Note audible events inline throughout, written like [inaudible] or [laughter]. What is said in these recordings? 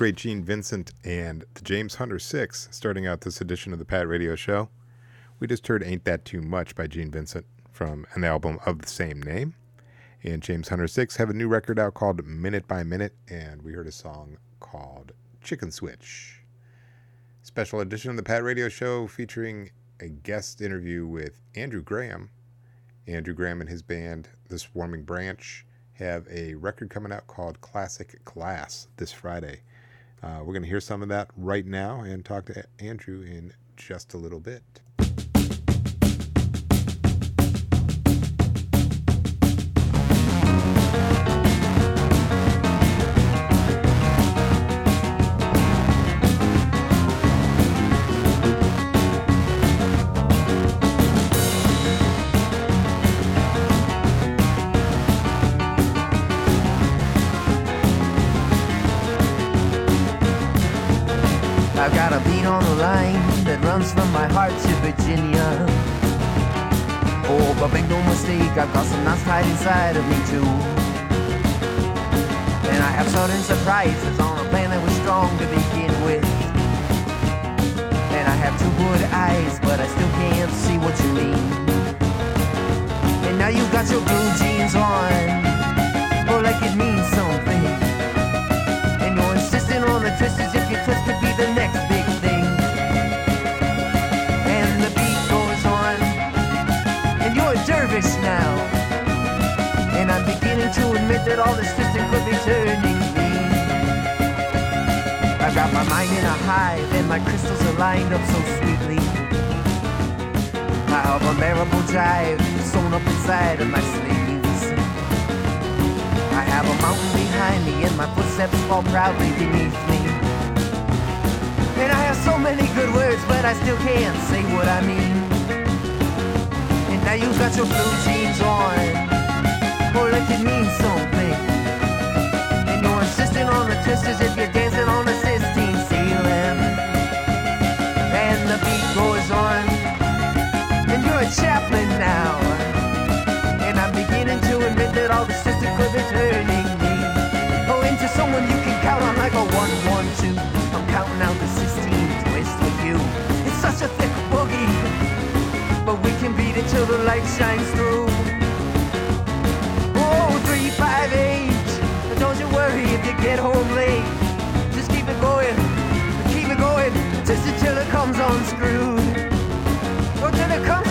great Gene Vincent and the James Hunter Six starting out this edition of the Pat Radio Show. We just heard Ain't That Too Much by Gene Vincent from an album of the same name. And James Hunter Six have a new record out called Minute by Minute, and we heard a song called Chicken Switch. Special edition of the Pat Radio Show featuring a guest interview with Andrew Graham. Andrew Graham and his band, The Swarming Branch, have a record coming out called Classic Glass this Friday. Uh, we're going to hear some of that right now and talk to Andrew in just a little bit. Beat on the line that runs from my heart to Virginia. Oh, but make no mistake, I've got some knots tied inside of me too. And I have sudden surprises on a plan that was strong to begin with. And I have two good eyes, but I still can't see what you mean. And now you've got your blue jeans on, oh, like it means something. Beginning to admit that all this twisting could be turning me. I've got my mind in a hive, and my crystals are lined up so sweetly. I have a bearable jive sewn up inside of my sleeves. I have a mountain behind me and my footsteps fall proudly beneath me. And I have so many good words, but I still can't say what I mean. And now you've got your blue jeans on, or like it means something. And you're insisting on the twist as if you're dancing on a Sistine ceiling. And the beat goes on, and you're a chaplain now. And I'm beginning to admit that all the sisters could be turning me. Oh, into someone you can count on like a one, one, two. I'm counting out the 16 twist with you. It's such a thick boogie, but we can beat it till the light shines through. Five, eight. But don't you worry if you get home late. Just keep it going, keep it going, just until it comes unscrewed. Or till it comes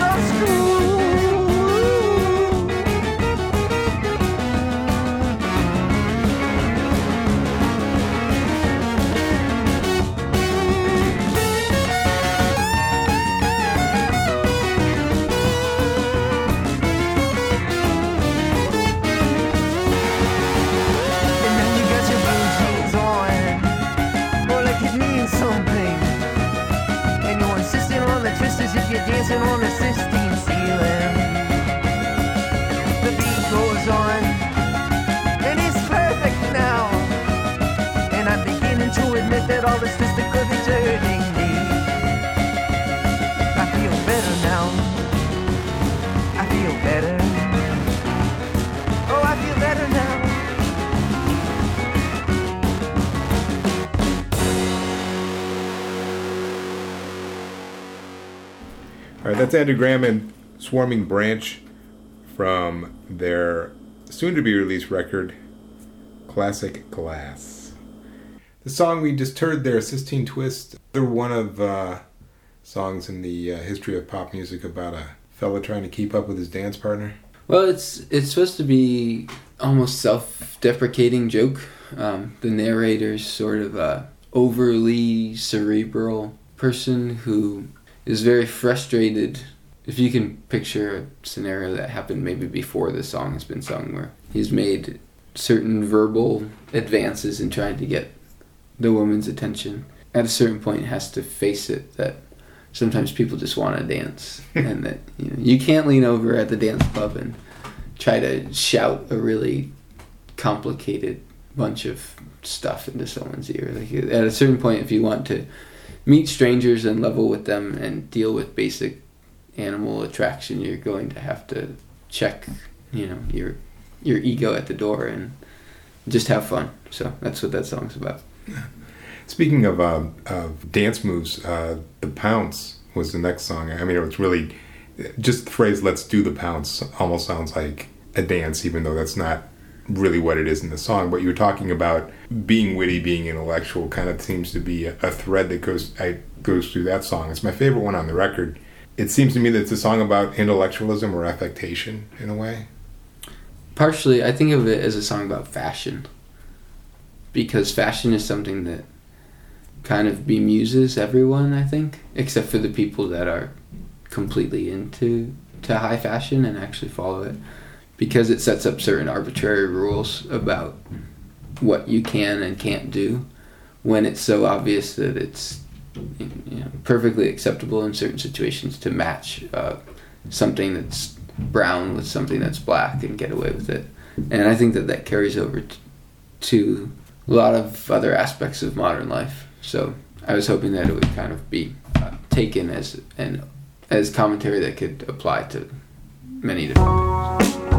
you're dancing on the Sistine ceiling. The beat goes on, and it's perfect now. And I'm beginning to admit that all this twisted could That's Andrew Graham and Swarming Branch from their soon to be released record, Classic Glass. The song we just heard there, Sistine Twist, they're one of uh, songs in the uh, history of pop music about a fella trying to keep up with his dance partner. Well, it's it's supposed to be almost self-deprecating joke. Um, the narrator's sort of a overly cerebral person who is very frustrated. If you can picture a scenario that happened maybe before the song has been sung, where he's made certain verbal advances in trying to get the woman's attention, at a certain point has to face it that sometimes people just want to dance [laughs] and that you know you can't lean over at the dance club and try to shout a really complicated bunch of stuff into someone's ear like at a certain point if you want to meet strangers and level with them and deal with basic animal attraction you're going to have to check you know your your ego at the door and just have fun. So that's what that song's about. Speaking of uh, of dance moves, uh, the pounce was the next song. I mean, it was really just the phrase "Let's do the pounce" almost sounds like a dance, even though that's not really what it is in the song. But you were talking about being witty, being intellectual, kind of seems to be a, thread that goes I, goes through that song. It's my favorite one on the record. It seems to me that it's a song about intellectualism or affectation in a way. Partially, I think of it as a song about fashion. Because fashion is something that kind of bemuses everyone, I think, except for the people that are completely into to high fashion and actually follow it because it sets up certain arbitrary rules about what you can and can't do when it's so obvious that it's you know, perfectly acceptable in certain situations to match uh, something that's brown with something that's black and get away with it. And I think that that carries over t- to a lot of other aspects of modern life. So I was hoping that it would kind of be uh, taken as an as commentary that could apply to many different things.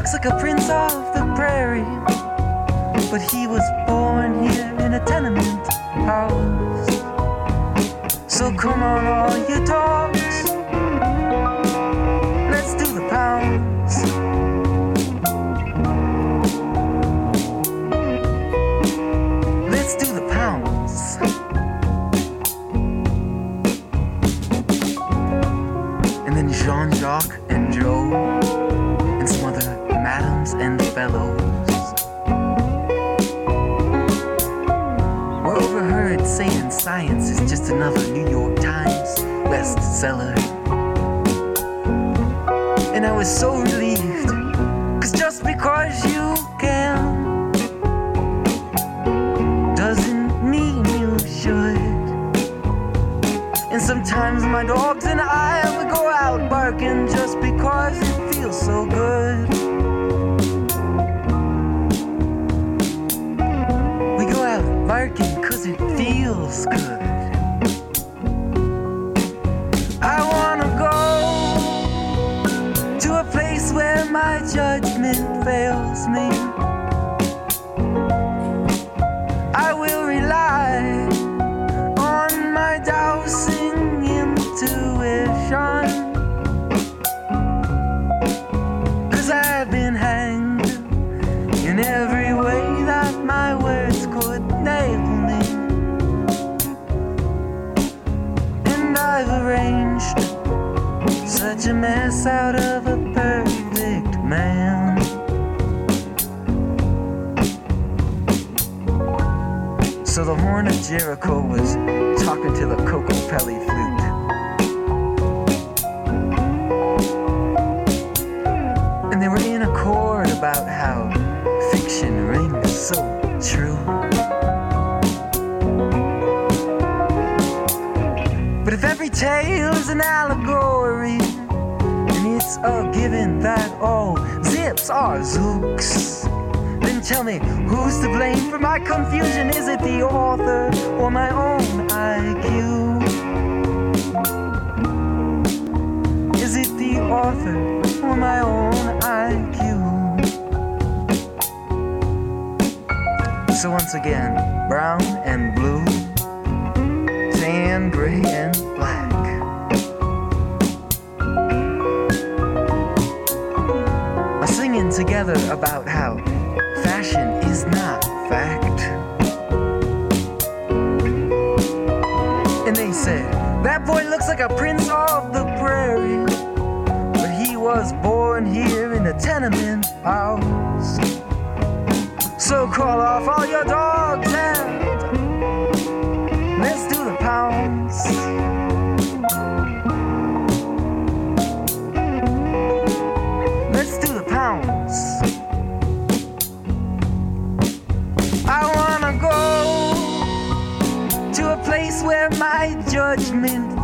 Looks like a prince of the prairie. But he was born here in a tenement house. So come on, all you dogs. Science is just another New York Times bestseller. And I was so relieved, good. Out of a perfect man. So the horn of Jericho was talking to the Coco Pelli flute. And they were in accord about how fiction rings so true. But if every tale is an it's a given that all zips are zooks, then tell me who's to blame for my confusion? Is it the author or my own IQ? Is it the author or my own IQ? So once again, brown and blue, tan, gray, and together about how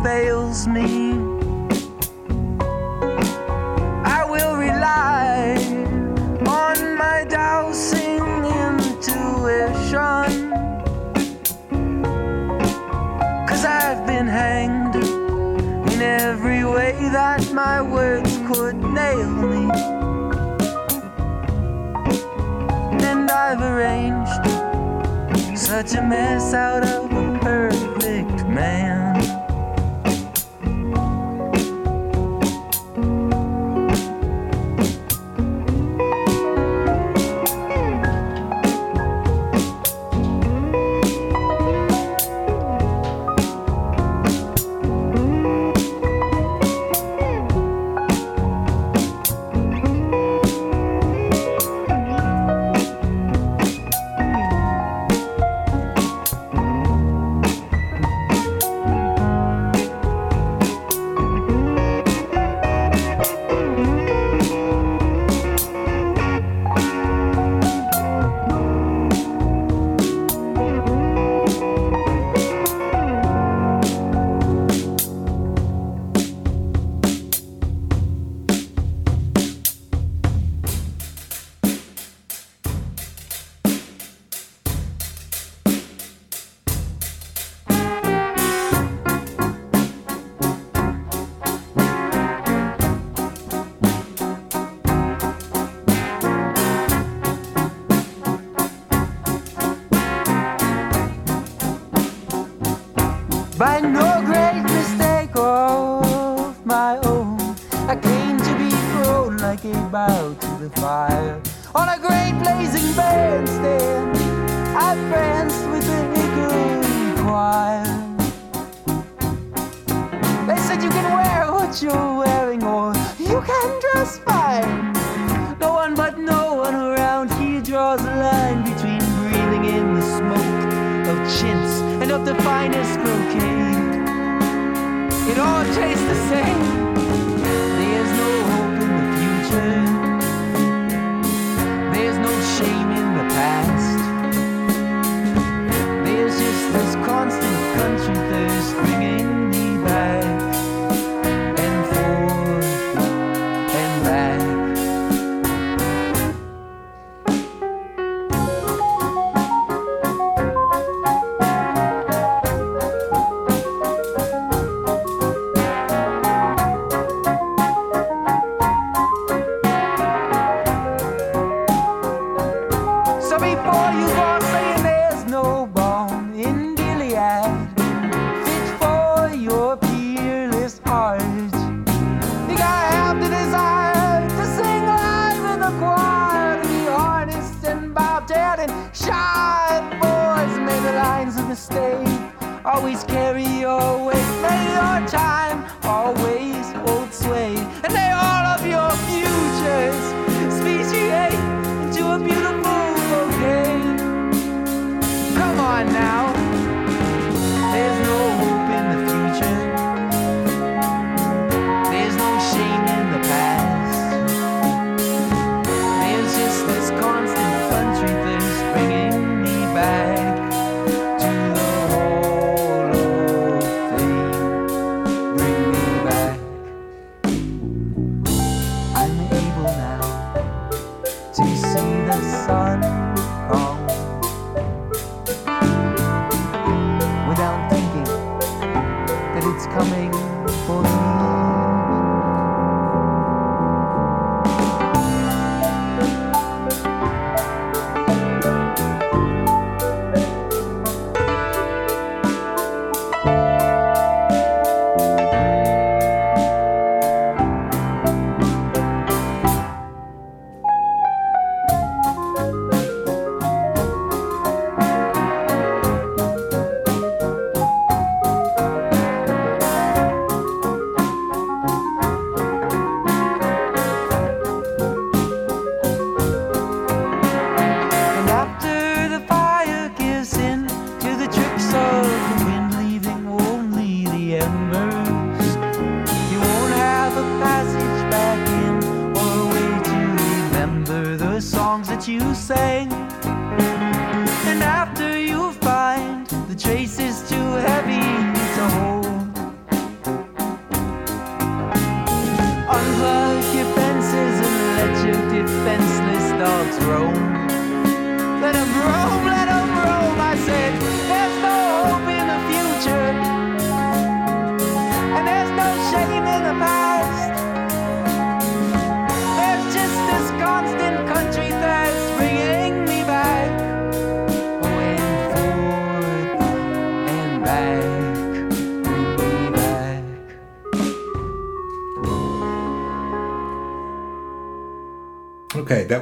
fails me, I will rely on my dowsing intuition. Cause I've been hanged in every way that my words could nail me. And I've arranged such a mess out of a perfect man.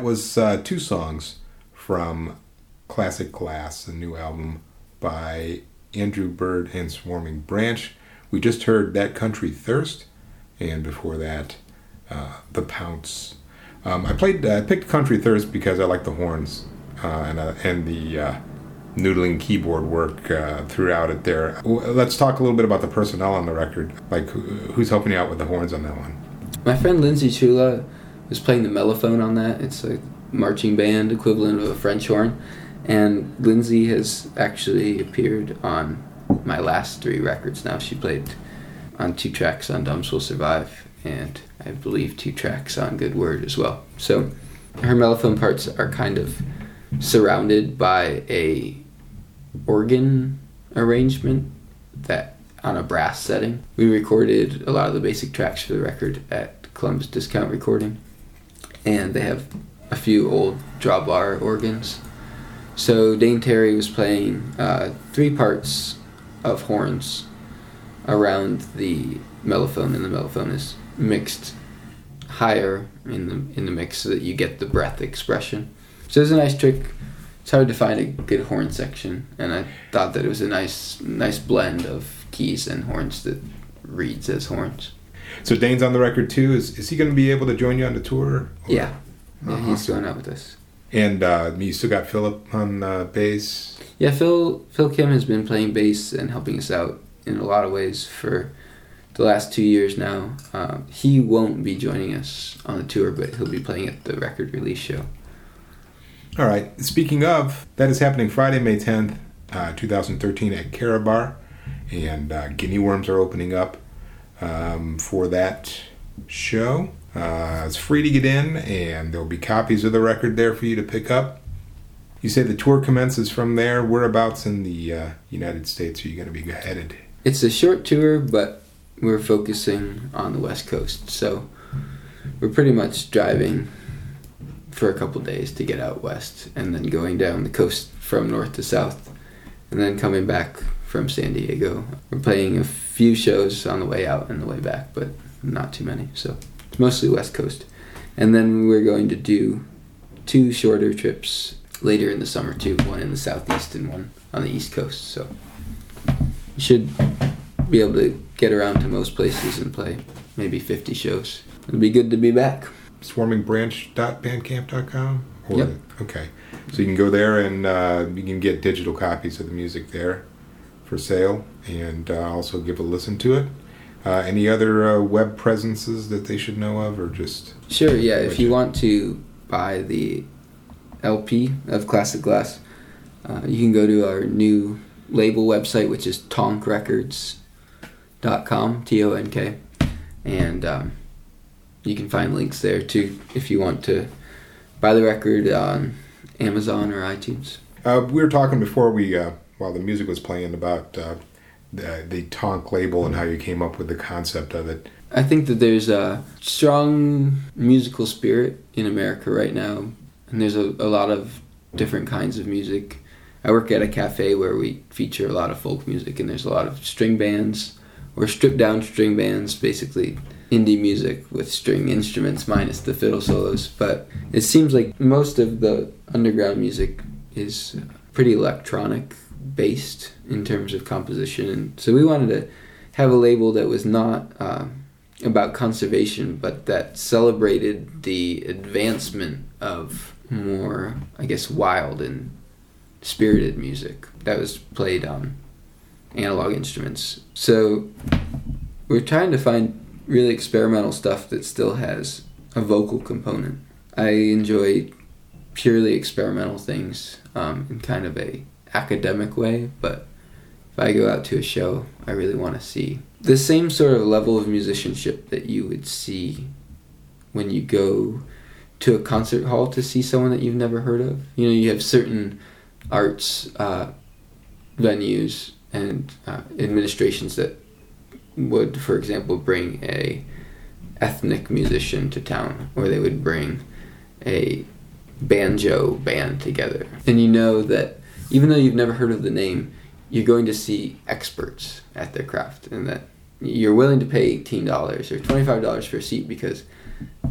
Was uh, two songs from Classic Glass, a new album by Andrew Bird and Swarming Branch. We just heard That Country Thirst, and before that, uh, The Pounce. Um, I played, I picked Country Thirst because I like the horns uh, and, uh, and the uh, noodling keyboard work uh, throughout it there. Let's talk a little bit about the personnel on the record. Like, who, who's helping you out with the horns on that one? My friend Lindsay Chula was playing the mellophone on that. It's a marching band equivalent of a French horn. And Lindsay has actually appeared on my last three records now. She played on two tracks on Dumbs Will Survive and I believe two tracks on Good Word as well. So her mellophone parts are kind of surrounded by a organ arrangement that on a brass setting. We recorded a lot of the basic tracks for the record at Columbus Discount Recording, and they have a few old drawbar organs. So Dane Terry was playing uh, three parts of horns around the mellophone, and the mellophone is mixed higher in the in the mix so that you get the breath expression. So it's a nice trick. It's hard to find a good horn section, and I thought that it was a nice nice blend of keys and horns that reads as horns. So Dane's on the record too. Is, is he going to be able to join you on the tour? Or- Yeah, yeah, he's Awesome. going out with us. And uh, you still got Philip on uh, bass. Yeah, Phil Phil Kim has been playing bass and helping us out in a lot of ways for the last two years now. Uh, he won't be joining us on the tour, but he'll be playing at the record release show. All right. Speaking of, that is happening Friday, May 10th, uh, 2013 at Carabar. And uh, Guinea Worms are opening up um, for that show. Uh, it's free to get in, and there'll be copies of the record there for you to pick up. You say the tour commences from there. Whereabouts in the uh, United States are you going to be headed? It's a short tour, but we're focusing on the West Coast, so we're pretty much driving for a couple days to get out west, and then going down the coast from north to south, and then coming back from San Diego. We're playing a few shows on the way out and the way back, but not too many, so it's mostly West Coast. And then we're going to do two shorter trips later in the summer too, one in the southeast and one on the east coast. So you should be able to get around to most places and play maybe 50 shows. It'll be good to be back. swarmingbranch.bandcamp.com? Or- Yep. Okay. So you can go there and uh, you can get digital copies of the music there for sale and uh, also give a listen to it. Uh, any other uh, web presences that they should know of or just. Sure, yeah, if you want to buy the LP of Classic Glass, uh, you can go to our new label website, which is tonkrecords.com, T O N K. And um, you can find links there too if you want to buy the record on Amazon or iTunes. Uh, we were talking before we, uh, while the music was playing, about uh, the, the Tonk label and how you came up with the concept of it. I think that there's a strong musical spirit in America right now, and there's a, a lot of different kinds of music. I work at a cafe where we feature a lot of folk music, and there's a lot of string bands or stripped down string bands, basically indie music with string instruments minus the fiddle solos. But it seems like most of the underground music is pretty electronic based in terms of composition, and so we wanted to have a label that was not uh, about conservation, but that celebrated the advancement of more, I guess, wild and spirited music that was played on analog instruments. So we're trying to find really experimental stuff that still has a vocal component. I enjoy purely experimental things um, in kind of a academic way, but if I go out to a show, I really want to see the same sort of level of musicianship that you would see when you go to a concert hall to see someone that you've never heard of. You know, you have certain arts uh, venues and uh, administrations that would, for example, bring a ethnic musician to town, or they would bring a banjo band together, and you know that even though you've never heard of the name, you're going to see experts at their craft, and that you're willing to pay eighteen dollars or twenty five dollars for a seat because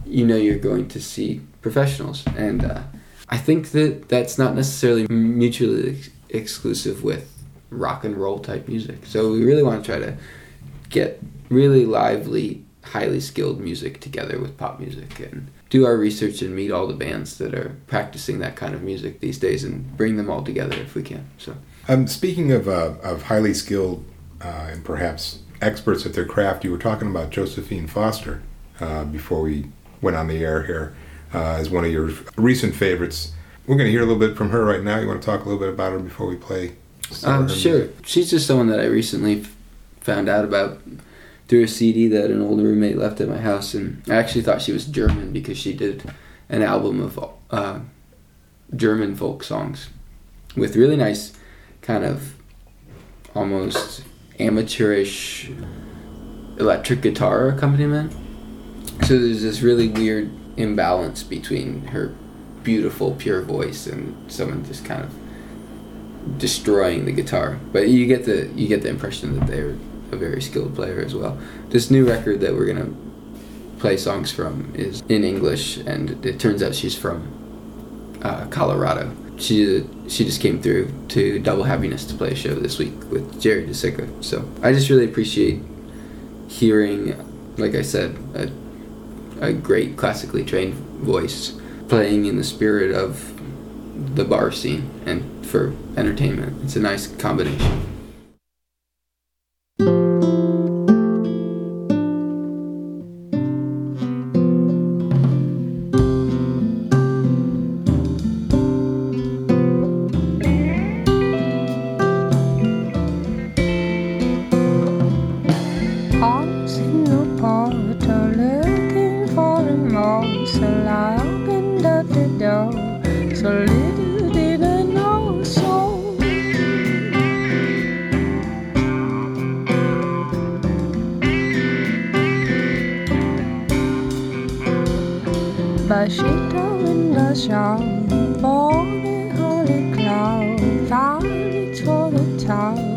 you know you're going to see professionals. And uh, I think that that's not necessarily mutually ex- exclusive with rock and roll type music. So we really want to try to get really lively, highly skilled music together with pop music and do our research and meet all the bands that are practicing that kind of music these days and bring them all together if we can. So Um, speaking of uh, of highly skilled uh, and perhaps experts at their craft, you were talking about Josephine Foster uh, before we went on the air here uh, as one of your recent favorites. We're going to hear a little bit from her right now. You want to talk a little bit about her before we play? Um, sure. music? She's just someone that I recently f- found out about through a CD that an old roommate left at my house, and I actually thought she was German because she did an album of uh, German folk songs with really nice, kind of almost amateurish electric guitar accompaniment. So there's this really weird imbalance between her beautiful, pure voice and someone just kind of destroying the guitar. But you get the you get the impression that they're a very skilled player as well. This new record that we're gonna play songs from is in English, and it turns out she's from uh, Colorado. She she just came through to Double Happiness to play a show this week with Jerry DeSica. So I just really appreciate hearing, like I said, a, a great classically trained voice playing in the spirit of the bar scene and for entertainment. It's a nice combination. Bashito in the shower, boy, holy cloud, violets for the top,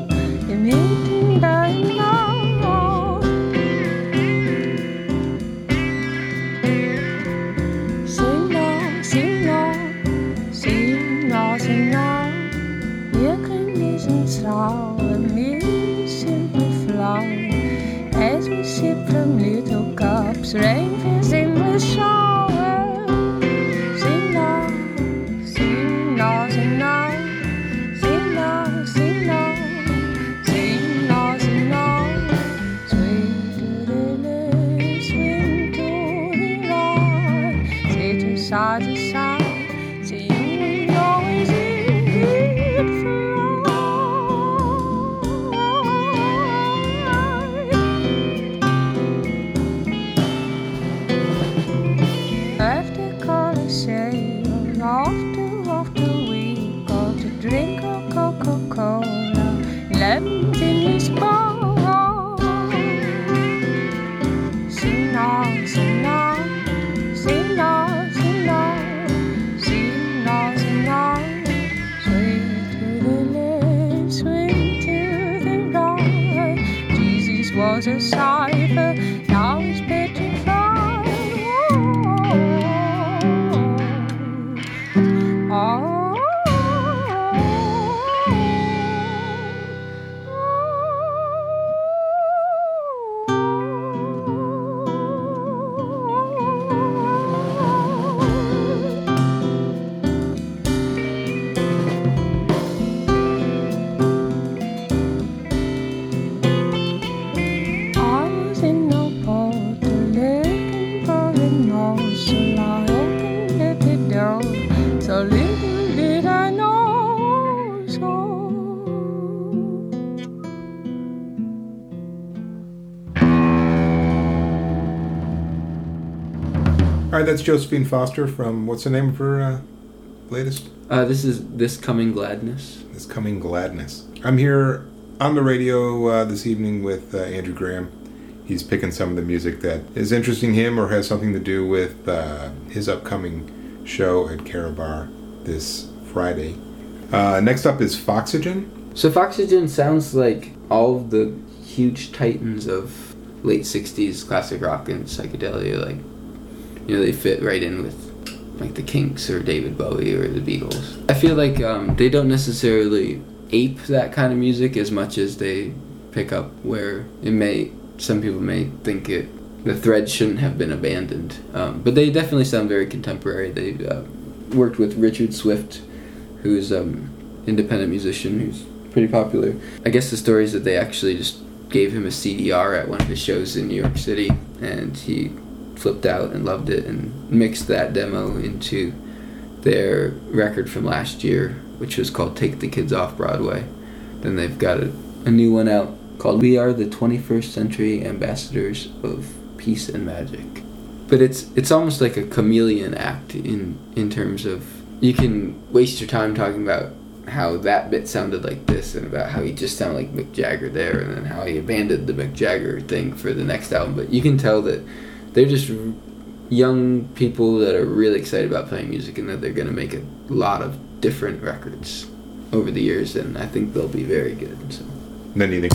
that's Josephine Foster from what's the name of her uh, latest? Uh, this is this coming gladness. This coming gladness. I'm here on the radio uh, this evening with uh, Andrew Graham. He's picking some of the music that is interesting him or has something to do with uh, his upcoming show at Carabar this Friday. Uh, next up is Foxygen. So Foxygen sounds like all of the huge titans of late '60s classic rock and psychedelia, like you know they fit right in with like the Kinks or David Bowie or the Beatles. I feel like um, they don't necessarily ape that kind of music as much as they pick up where it may some people may think it the thread shouldn't have been abandoned. Um, but they definitely sound very contemporary. They uh, worked with richard swift who's um independent musician who's pretty popular. I guess the story is that they actually just gave him a cdr at one of his shows in new york city and he flipped out and loved it and mixed that demo into their record from last year which was called take the kids off broadway then they've got a, a new one out called We Are the 21st Century Ambassadors of Peace and Magic. But it's it's almost like a chameleon act in in terms of you can waste your time talking about how that bit sounded like this and about how he just sounded like Mick Jagger there and then how he abandoned the Mick Jagger thing for the next album. But you can tell that they're just young people that are really excited about playing music and that they're going to make a lot of different records over the years and I think they'll be very good. So. Then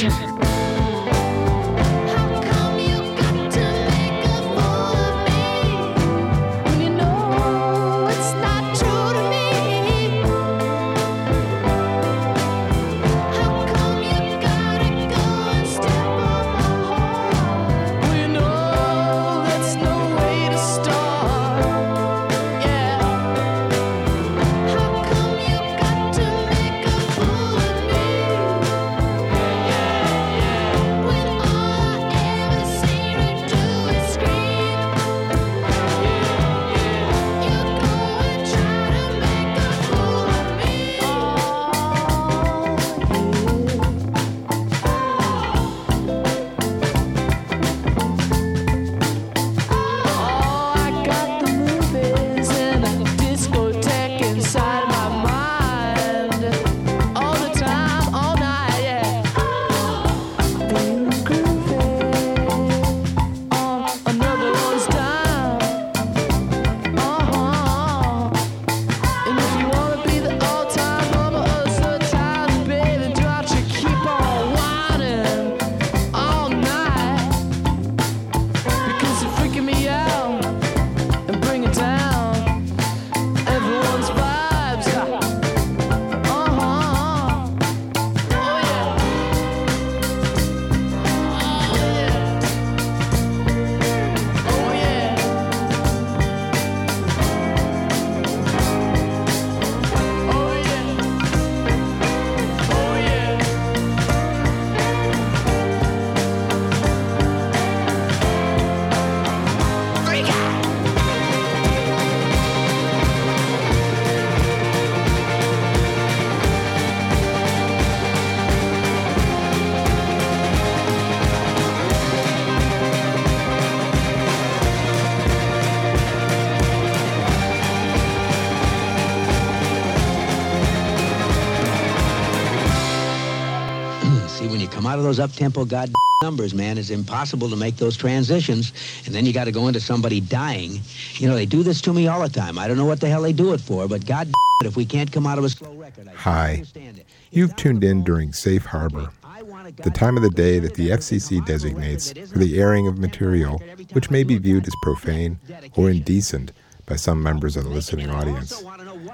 skates those up-tempo god numbers, man. It's impossible to make those transitions. And then you got to go into somebody dying. You know, they do this to me all the time. I don't know what the hell they do it for, but god it, if we can't come out of a slow record, I Hi. understand it. You've tuned in during Safe Harbor, the time of the day that the FCC designates for the airing of material which may be viewed as profane or indecent by some members of the listening audience.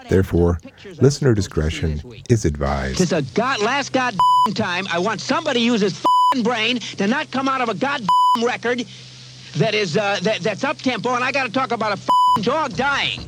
Therefore, listener discretion is advised. It's a god last god time. I want somebody to use his brain to not come out of a god record that is uh, that, that's up tempo, and I got to talk about a dog dying.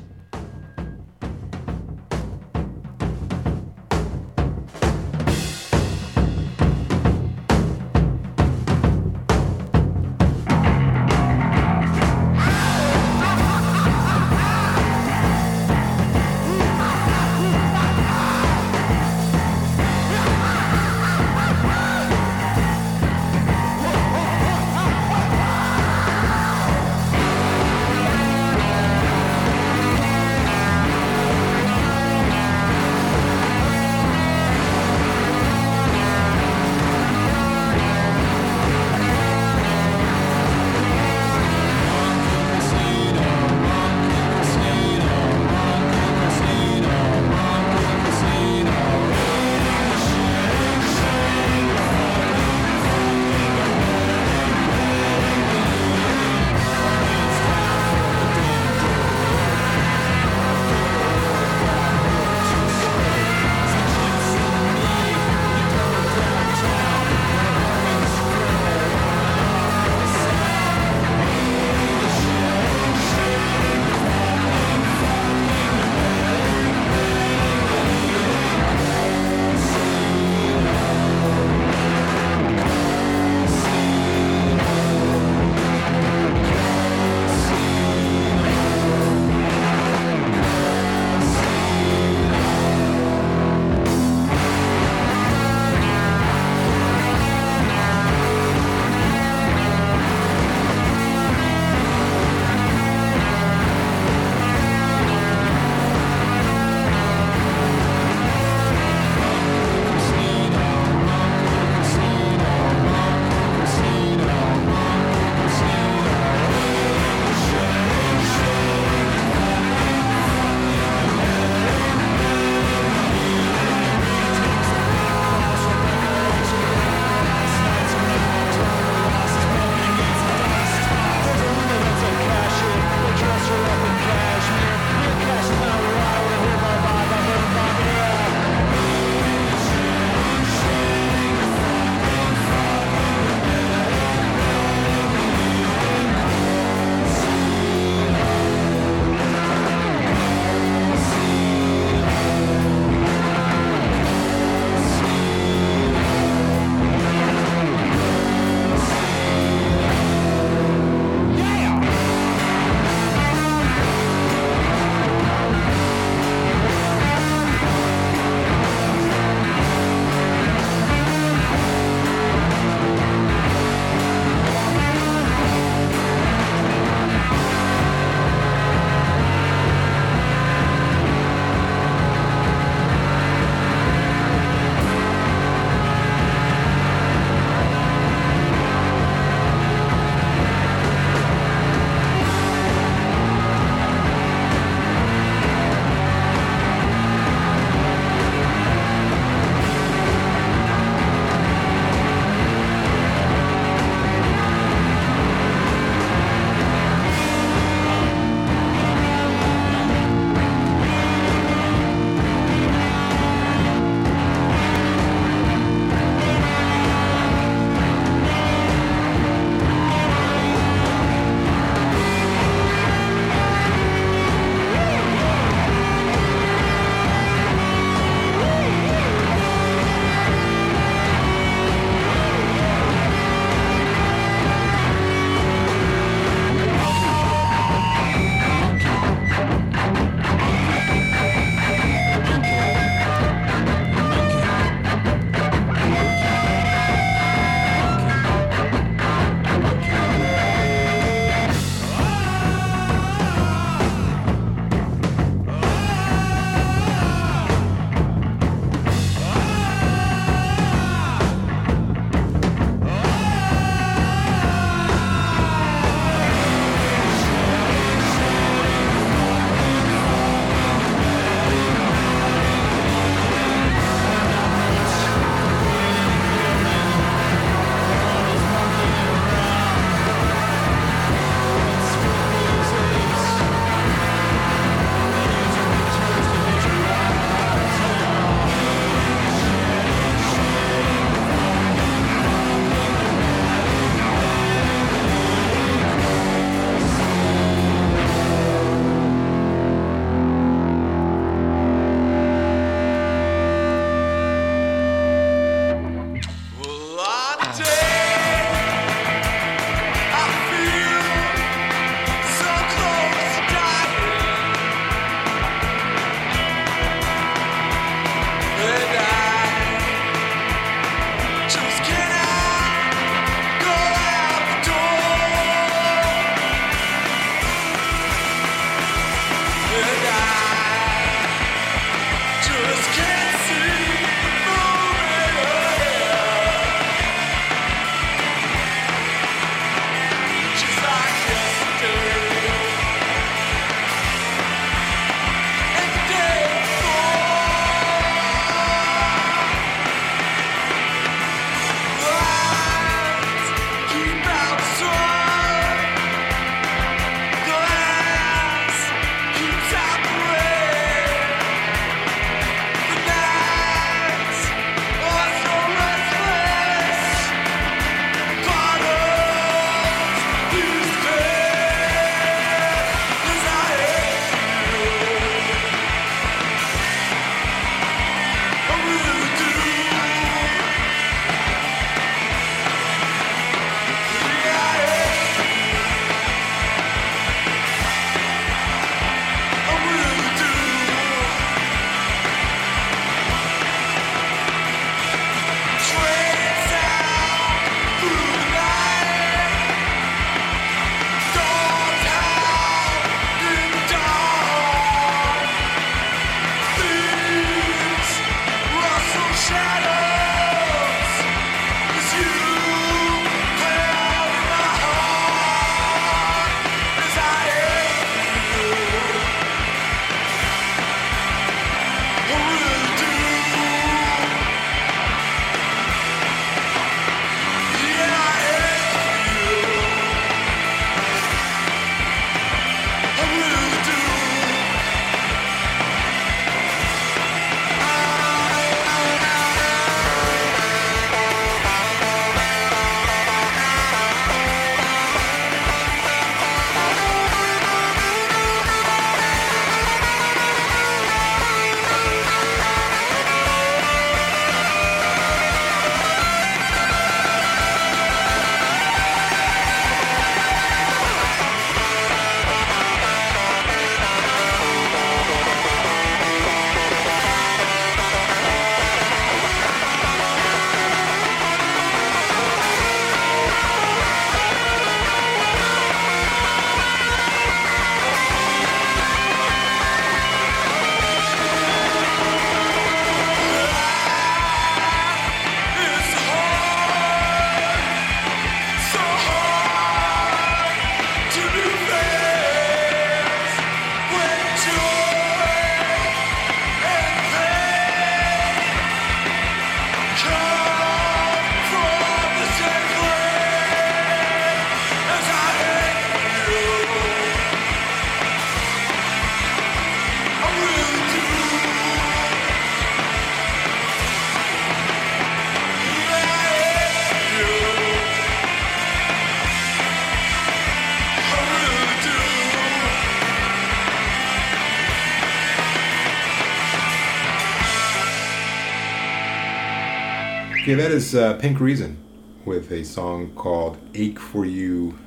Yeah, that is uh, Pink Reason with a song called Ache for You.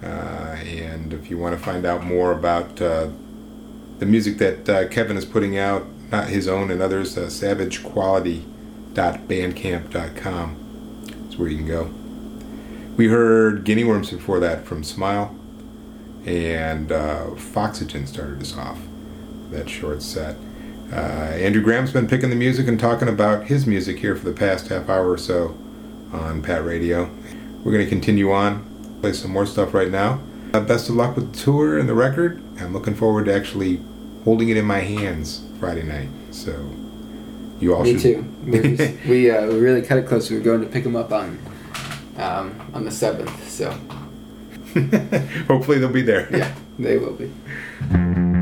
Uh, and if you want to find out more about uh, the music that uh, Kevin is putting out, not his own and others, uh, savagequality.bandcamp.com is where you can go. We heard Guinea Worms before that from Smile, and uh, Foxygen started us off that short set. Uh, Andrew Graham's been picking the music and talking about his music here for the past half hour or so on Pat Radio. We're going to continue on, play some more stuff right now. Uh, best of luck with the tour and the record. I'm looking forward to actually holding it in my hands Friday night. So you all Me should. too. [laughs] Just- we uh, we really cut it close. We were going to pick them up on um, on the seventh. So [laughs] Hopefully they'll be there. yeah, they will be. [laughs]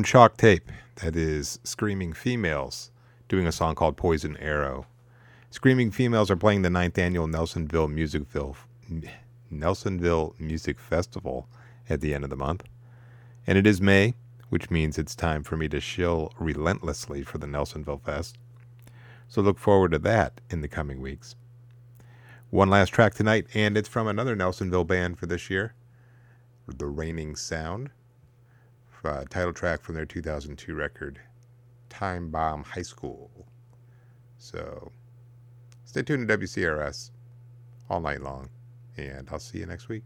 From Chalk Tape, that is Screaming Females, doing a song called Poison Arrow. Screaming Females are playing the ninth annual Nelsonville Musicville Nelsonville Music Festival at the end of the month. And it is May, which means it's time for me to shill relentlessly for the Nelsonville Fest. So look forward to that in the coming weeks. One last track tonight, and it's from another Nelsonville band for this year, The Reigning Sound. Uh, title track from their 2002 record, Time Bomb High School. So stay tuned to WCRS all night long, and I'll see you next week.